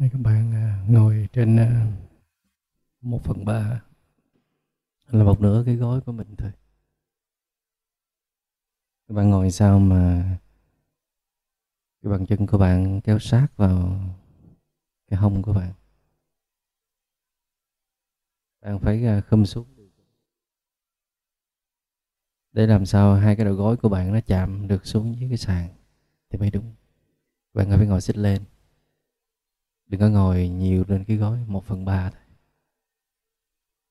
mấy các bạn à, ngồi trên à, một phần ba là một nửa cái gối của mình thôi. Các bạn ngồi sao mà cái bàn chân của bạn kéo sát vào cái hông của bạn? Bạn phải à, khâm xuống để làm sao hai cái đầu gối của bạn nó chạm được xuống dưới cái sàn thì mới đúng. Bạn phải ngồi xích lên đừng có ngồi nhiều lên cái gói một phần ba thôi.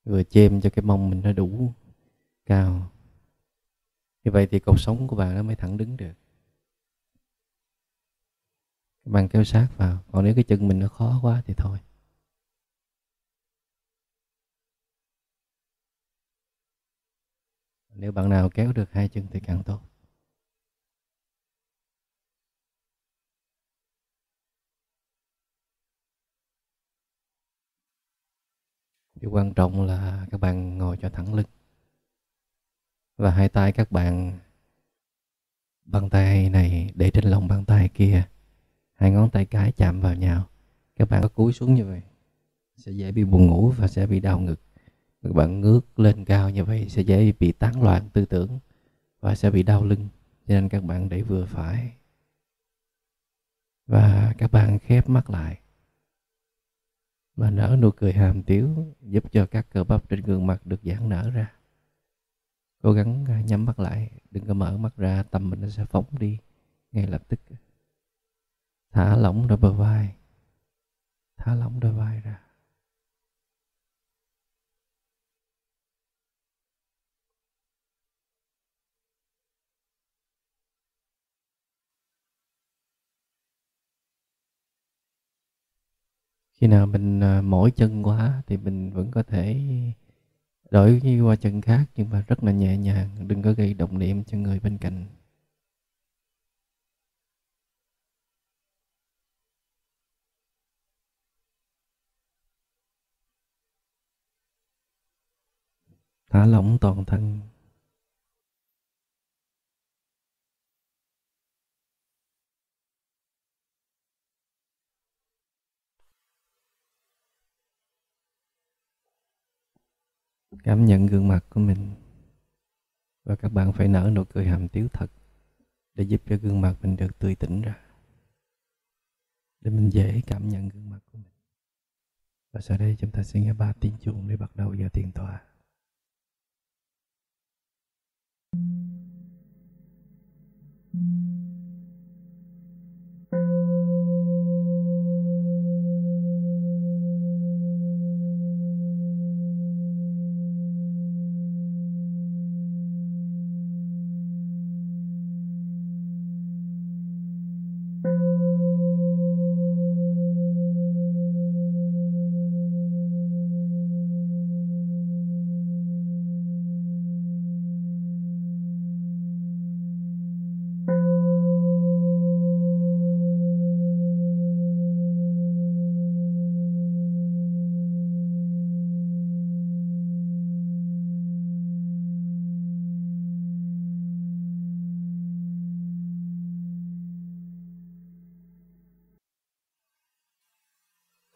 Vừa chêm cho cái mông mình nó đủ cao. Như vậy thì cột sống của bạn nó mới thẳng đứng được. Bạn kéo sát vào, còn nếu cái chân mình nó khó quá thì thôi. Nếu bạn nào kéo được hai chân thì càng tốt. Điều quan trọng là các bạn ngồi cho thẳng lưng. Và hai tay các bạn bàn tay này, để trên lòng bàn tay kia. Hai ngón tay cái chạm vào nhau. Các bạn có cúi xuống như vậy, sẽ dễ bị buồn ngủ và sẽ bị đau ngực. Các bạn ngước lên cao như vậy sẽ dễ bị tán loạn tư tưởng và sẽ bị đau lưng. Cho nên các bạn để vừa phải. Và các bạn khép mắt lại và nở nụ cười hàm tiếu, giúp cho các cơ bắp trên gương mặt được giãn nở ra. Cố gắng à, nhắm mắt lại, đừng có mở mắt ra, tâm mình nó sẽ phóng đi, ngay lập tức. Thả lỏng đôi bờ vai. Thả lỏng đôi vai ra. Khi nào mình à, mỏi chân quá thì mình vẫn có thể đổi qua chân khác, nhưng mà rất là nhẹ nhàng, đừng có gây động niệm cho người bên cạnh. Thả lỏng toàn thân. Cảm nhận gương mặt của mình. Và các bạn phải nở nụ cười hàm tiếu thật để giúp cho gương mặt mình được tươi tỉnh ra. Để mình dễ cảm nhận gương mặt của mình. Và sau đây chúng ta sẽ nghe ba tiếng chuông để bắt đầu giờ thiền tọa.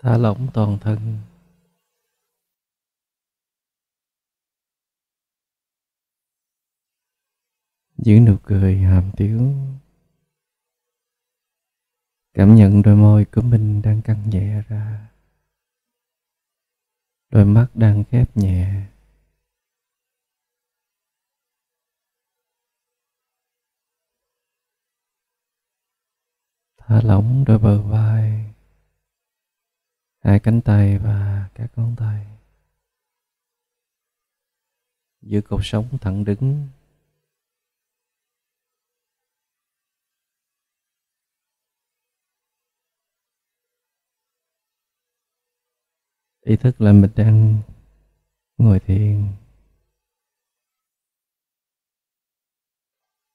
Thả lỏng toàn thân. Giữ nụ cười hàm tiếu. Cảm nhận đôi môi của mình đang căng nhẹ ra. Đôi mắt đang khép nhẹ. Thả lỏng đôi bờ vai hai cánh tay và các ngón tay. Giữ cột sống thẳng đứng. Ý thức là mình đang ngồi thiền.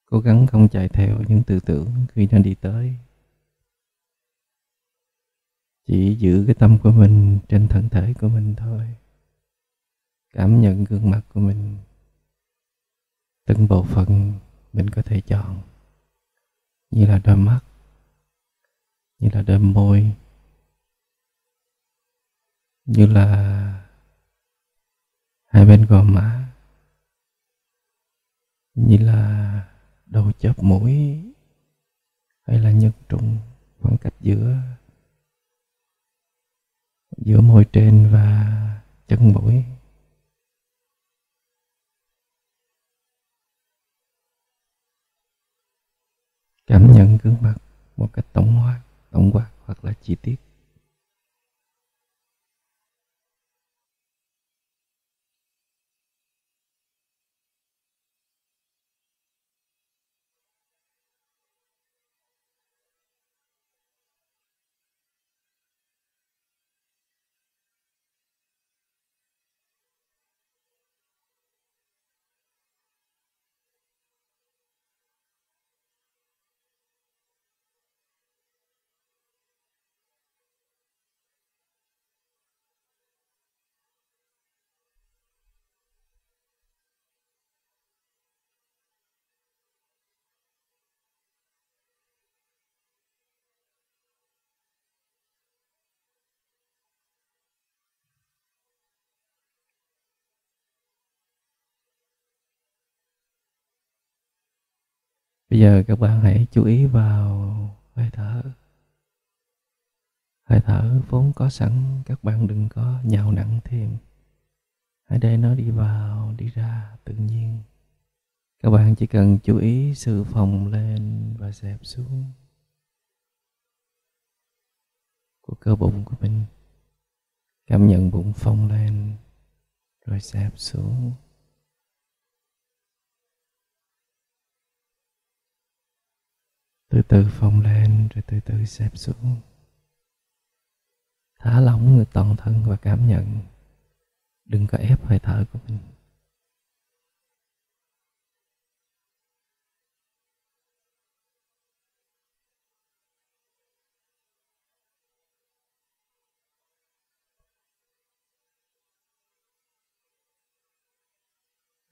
Cố gắng không chạy theo những tư tưởng khi nó đi tới chỉ giữ cái tâm của mình trên thân thể của mình thôi. Cảm nhận gương mặt của mình. Từng bộ phận mình có thể chọn. Như là đôi mắt. Như là đôi môi. Như là hai bên gò má. Như là đầu chóp mũi. Hay là nhân trung khoảng cách giữa giữa môi trên và chân mũi. Cảm nhận gương mặt một cách tổng quát tổng quát hoặc là chi tiết. Bây giờ các bạn hãy chú ý vào hơi thở. Hơi thở vốn có sẵn, các bạn đừng có nhào nặng thêm. Hãy để nó đi vào, đi ra tự nhiên. Các bạn chỉ cần chú ý sự phồng lên và dẹp xuống của cơ bụng của mình. Cảm nhận bụng phồng lên rồi dẹp xuống. Từ từ phồng lên, rồi từ từ xẹp xuống. Thả lỏng người toàn thân và cảm nhận. Đừng có ép hơi thở của mình.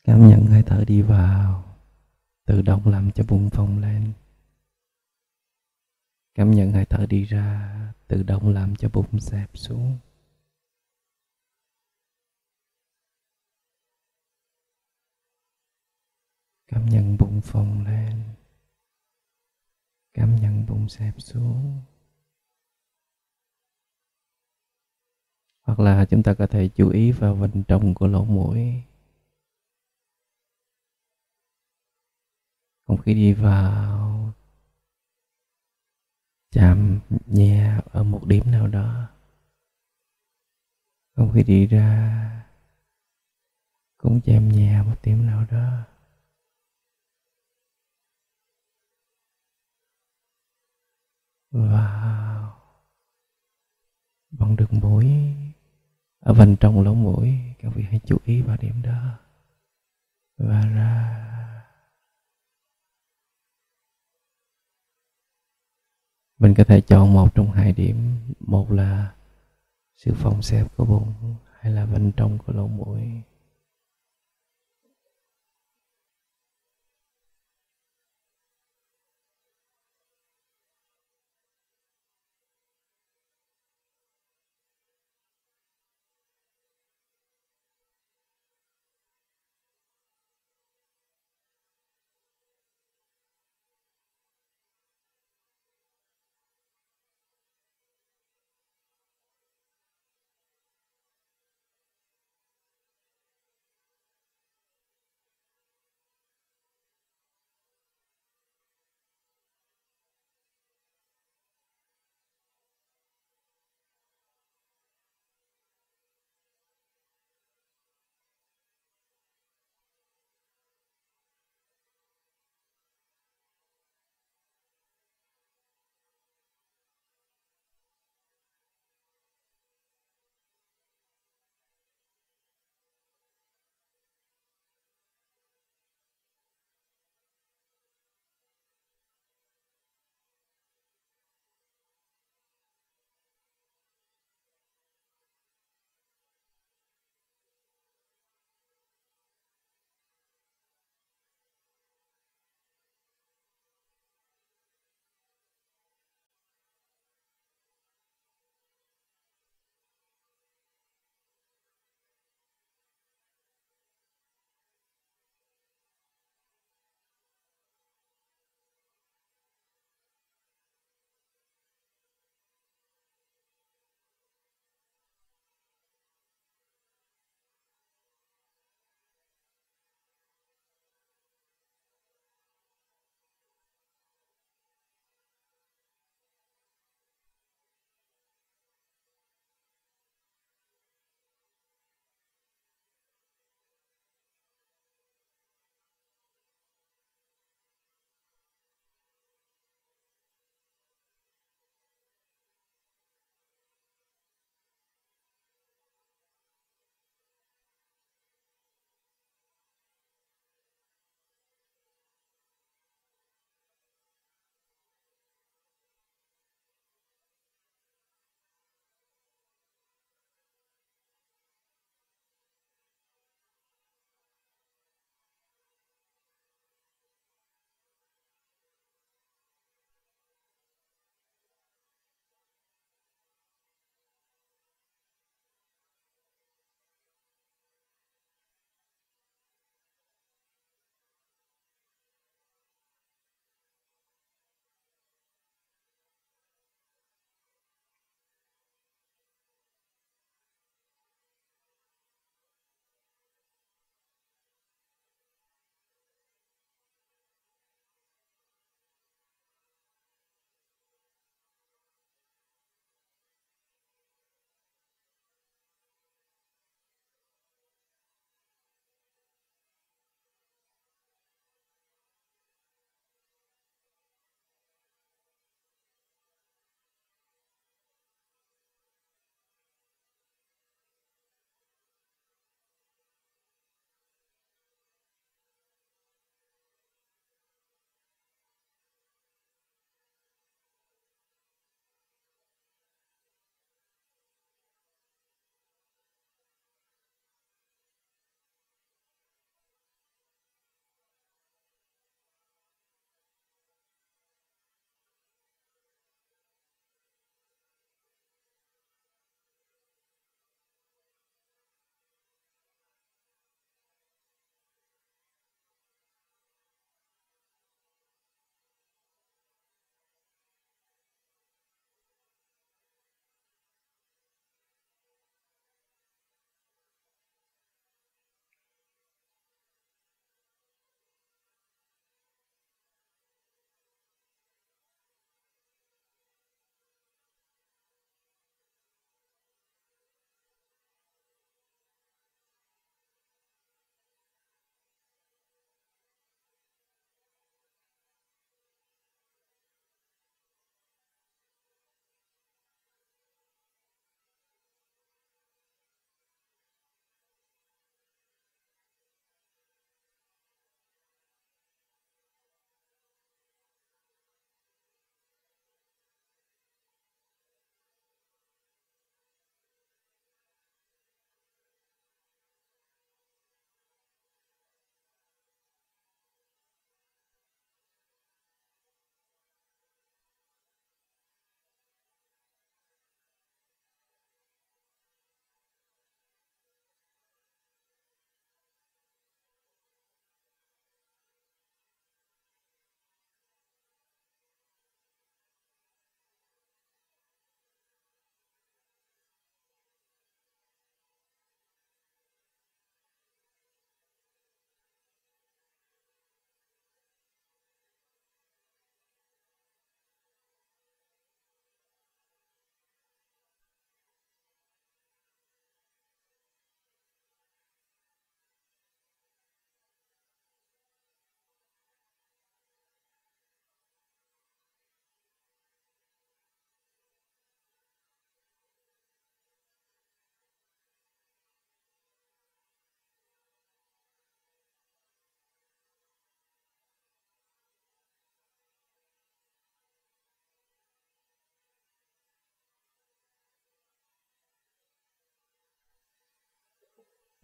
Cảm nhận hơi thở đi vào, tự động làm cho bụng phồng lên. Cảm nhận hơi thở đi ra, tự động làm cho bụng xẹp xuống. Cảm nhận bụng phồng lên. Cảm nhận bụng xẹp xuống. Hoặc là chúng ta có thể chú ý vào vành trong của lỗ mũi. Không khí đi vào Dạ, chạm nhẹ ở một điểm nào đó. Không khí đi ra cũng chạm nhẹ một điểm nào đó. Vào. Bằng đường mũi. Ở vành trong lỗ mũi, các vị hãy chú ý vào điểm đó. Và ra. Mình có thể chọn một trong hai điểm. Một là sự phòng xẹp của bụng hay là bên trong của lỗ mũi.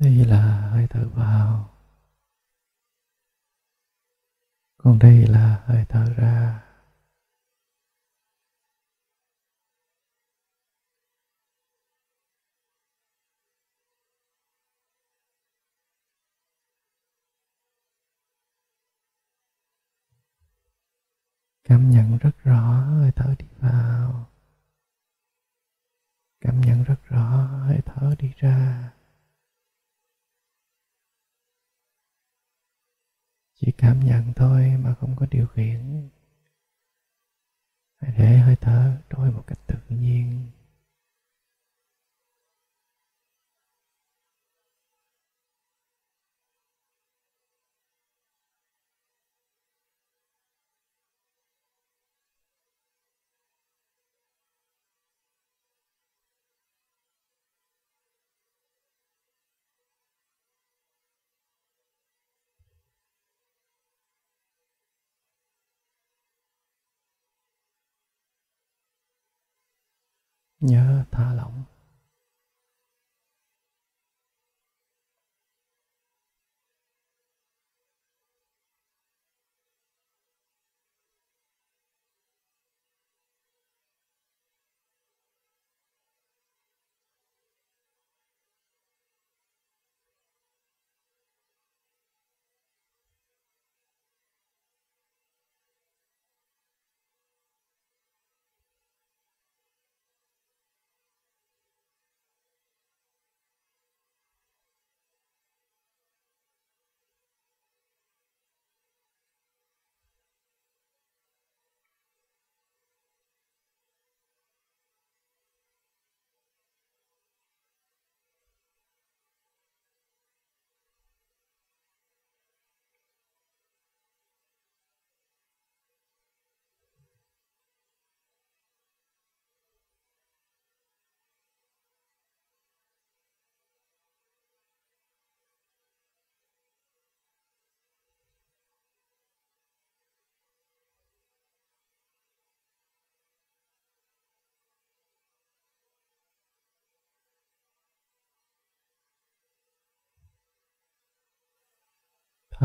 Đây là hơi thở vào. Còn đây là hơi thở ra. Cảm nhận rất rõ hơi thở đi vào. Cảm nhận rất rõ hơi thở đi ra. Chỉ cảm nhận thôi mà không có điều khiển. Hãy để hơi thở trôi một cách tự nhiên. Nhớ tha lỏng.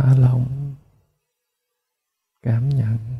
Thả lỏng cảm nhận.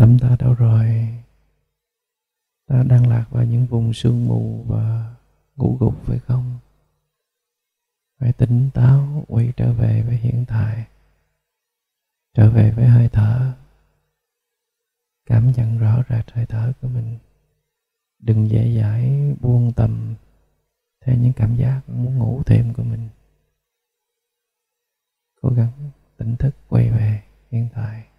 Tâm ta đâu rồi? Ta đang lạc vào những vùng sương mù và ngủ gục phải không? Phải tỉnh táo, quay trở về với hiện tại. Trở về với hơi thở. Cảm nhận rõ rệt hơi thở của mình. Đừng dễ dãi, buông tầm theo những cảm giác muốn ngủ thêm của mình. Cố gắng tỉnh thức quay về hiện tại.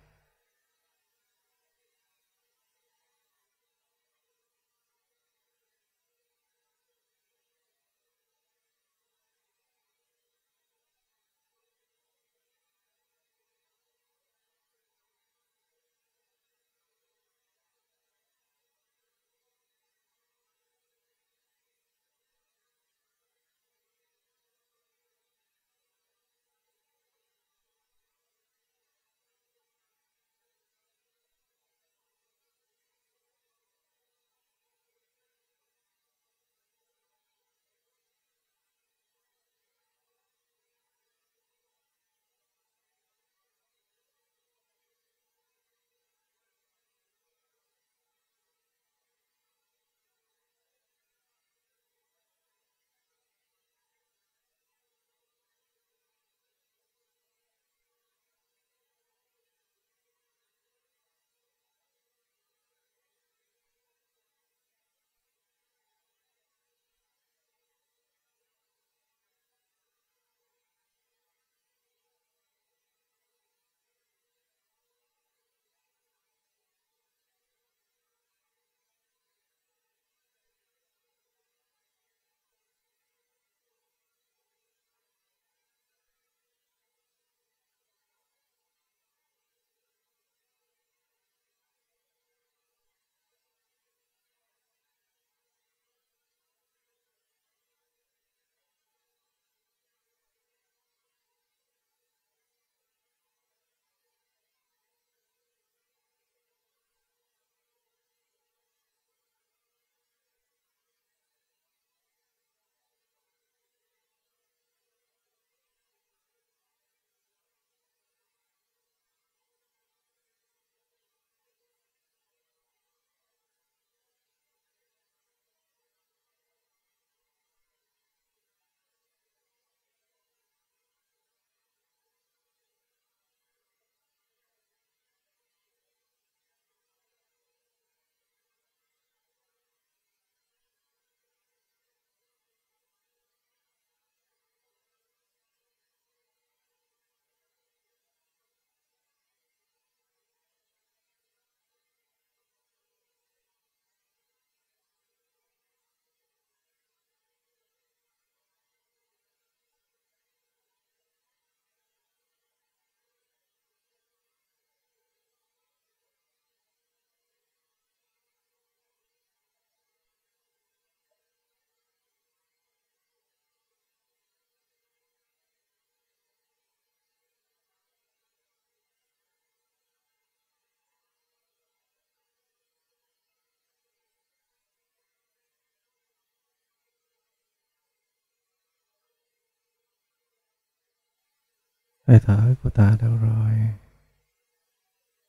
Hơi thở của ta đâu rồi?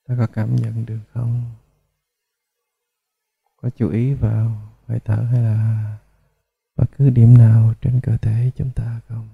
Ta có cảm nhận được không? Có chú ý vào hơi thở hay là bất cứ điểm nào trên cơ thể chúng ta không?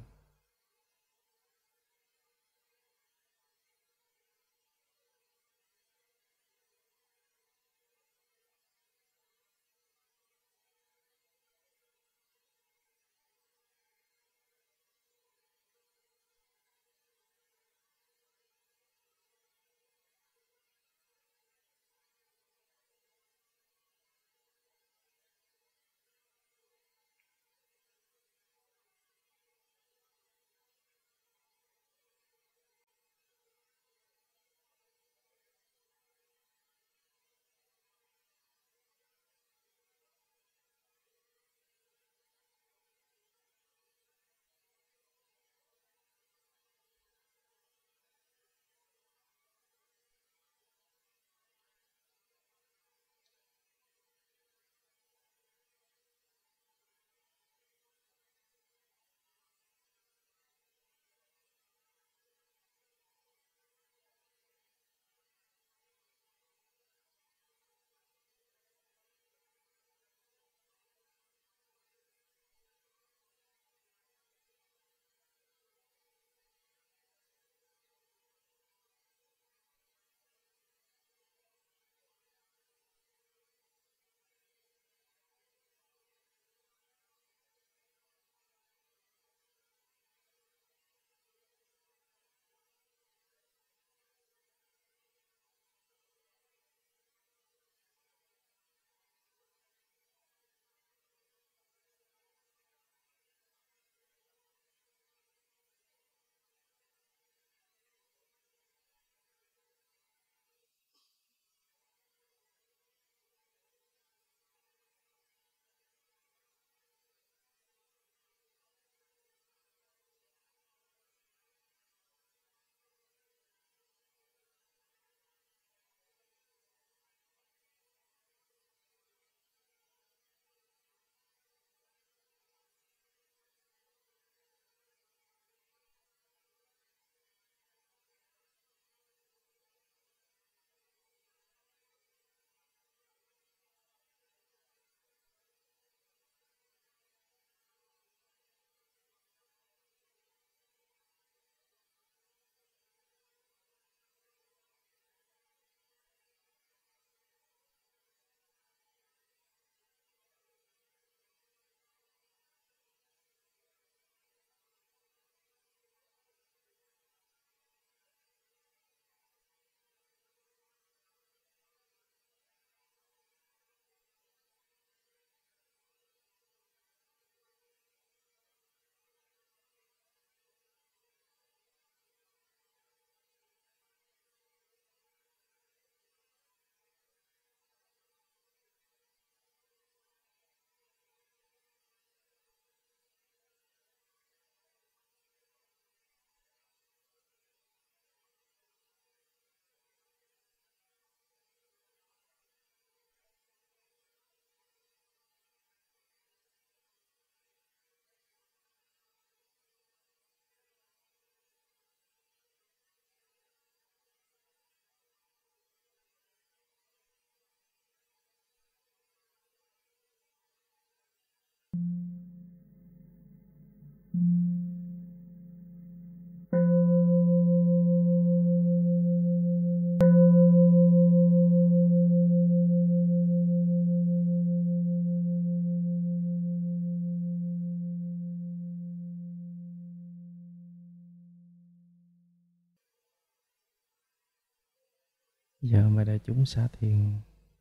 Và đại chúng xả thiền,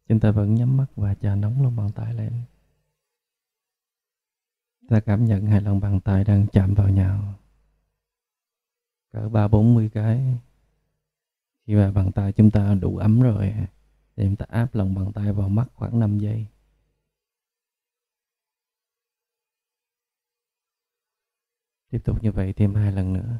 chúng ta vẫn nhắm mắt và chà nóng lòng bàn tay lên. Ta cảm nhận hai lòng bàn tay đang chạm vào nhau. Cỡ ba bốn mươi cái. Khi mà bàn tay chúng ta đủ ấm rồi, thì chúng ta áp lòng bàn tay vào mắt khoảng 5 giây. Tiếp tục như vậy thêm hai lần nữa.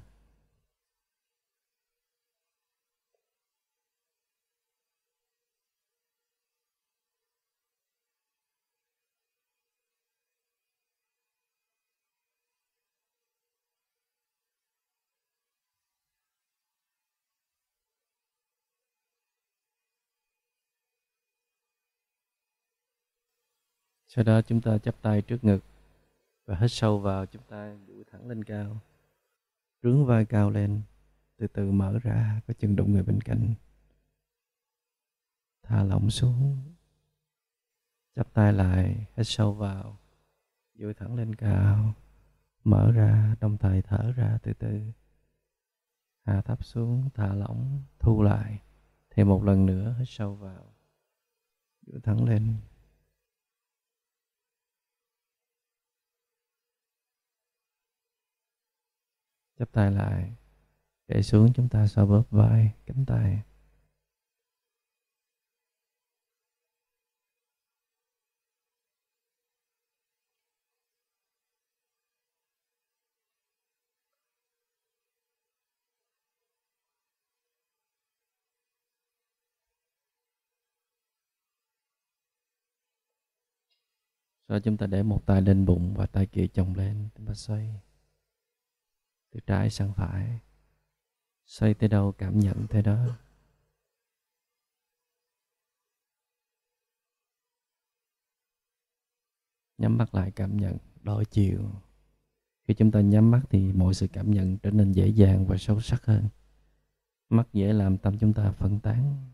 Sau đó chúng ta chắp tay trước ngực và hít sâu vào chúng ta duỗi thẳng lên cao. Rướng vai cao lên, từ từ mở ra, có chân đụng người bên cạnh. Thả lỏng xuống. Chắp tay lại, hít sâu vào, duỗi thẳng lên cao. Mở ra, đồng thời thở ra từ từ. Hạ thấp xuống, thả lỏng, thu lại. Thêm một lần nữa, hít sâu vào. Duỗi thẳng lên, chắp tay lại để xuống chúng ta xoa bóp vai cánh tay. Sau chúng ta để một tay lên bụng và tay kia chồng lên, chúng ta xoay từ trái sang phải, xoay tới đâu cảm nhận tới đó. Nhắm mắt lại cảm nhận đổi chiều. Khi chúng ta nhắm mắt thì mọi sự cảm nhận trở nên dễ dàng và sâu sắc hơn. Mắt dễ làm tâm chúng ta phân tán.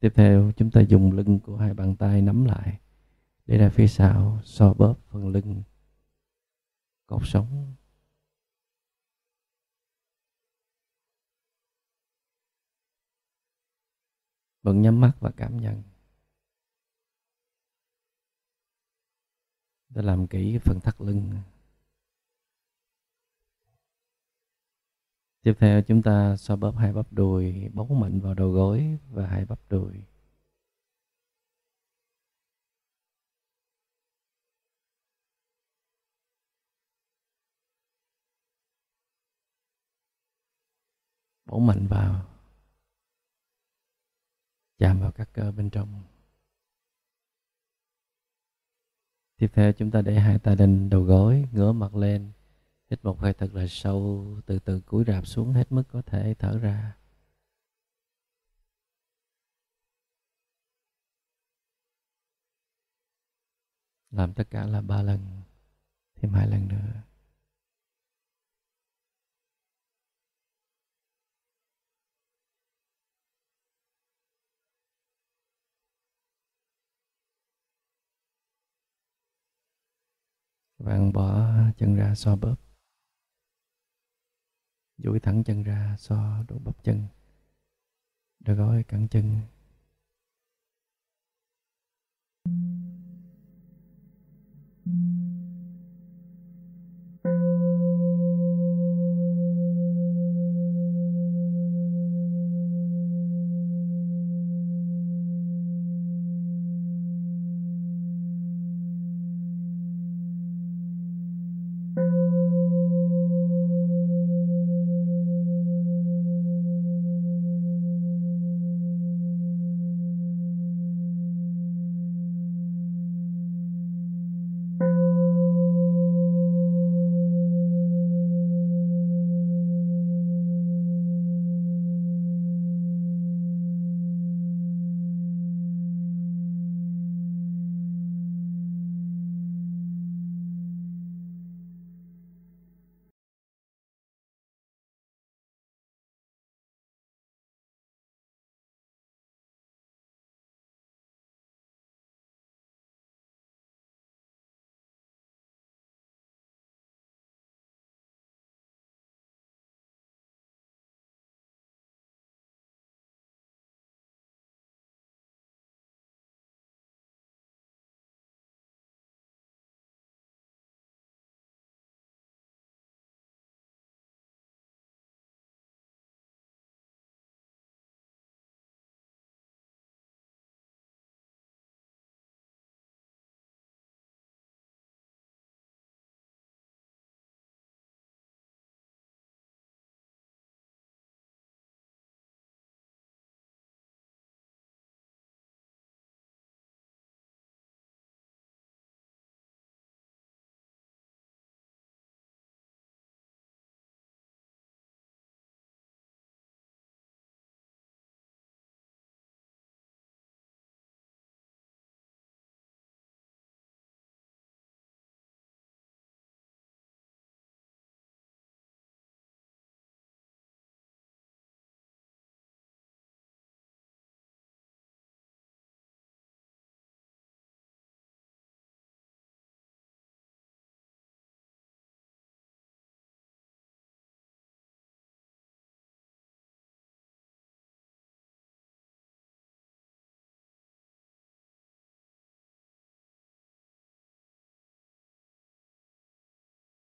Tiếp theo, chúng ta dùng lưng của hai bàn tay nắm lại đi ra phía sau, so bóp, phần lưng, cột sống. Vẫn nhắm mắt và cảm nhận. Ta làm kỹ phần thắt lưng. Tiếp theo chúng ta so bóp hai bắp đùi, bấu mạnh vào đầu gối và hai bắp đùi. Bổ mạnh vào. Chạm vào các cơ bên trong. Tiếp theo chúng ta để hai tay lên đầu gối, ngửa mặt lên. Hít một hơi thật là sâu, từ từ cúi rạp xuống hết mức có thể thở ra. Làm tất cả là ba lần, thêm hai lần nữa. Bạn bỏ chân ra so bóp. Duỗi thẳng chân ra so đổ bắp chân. Đôi gối cẳng chân.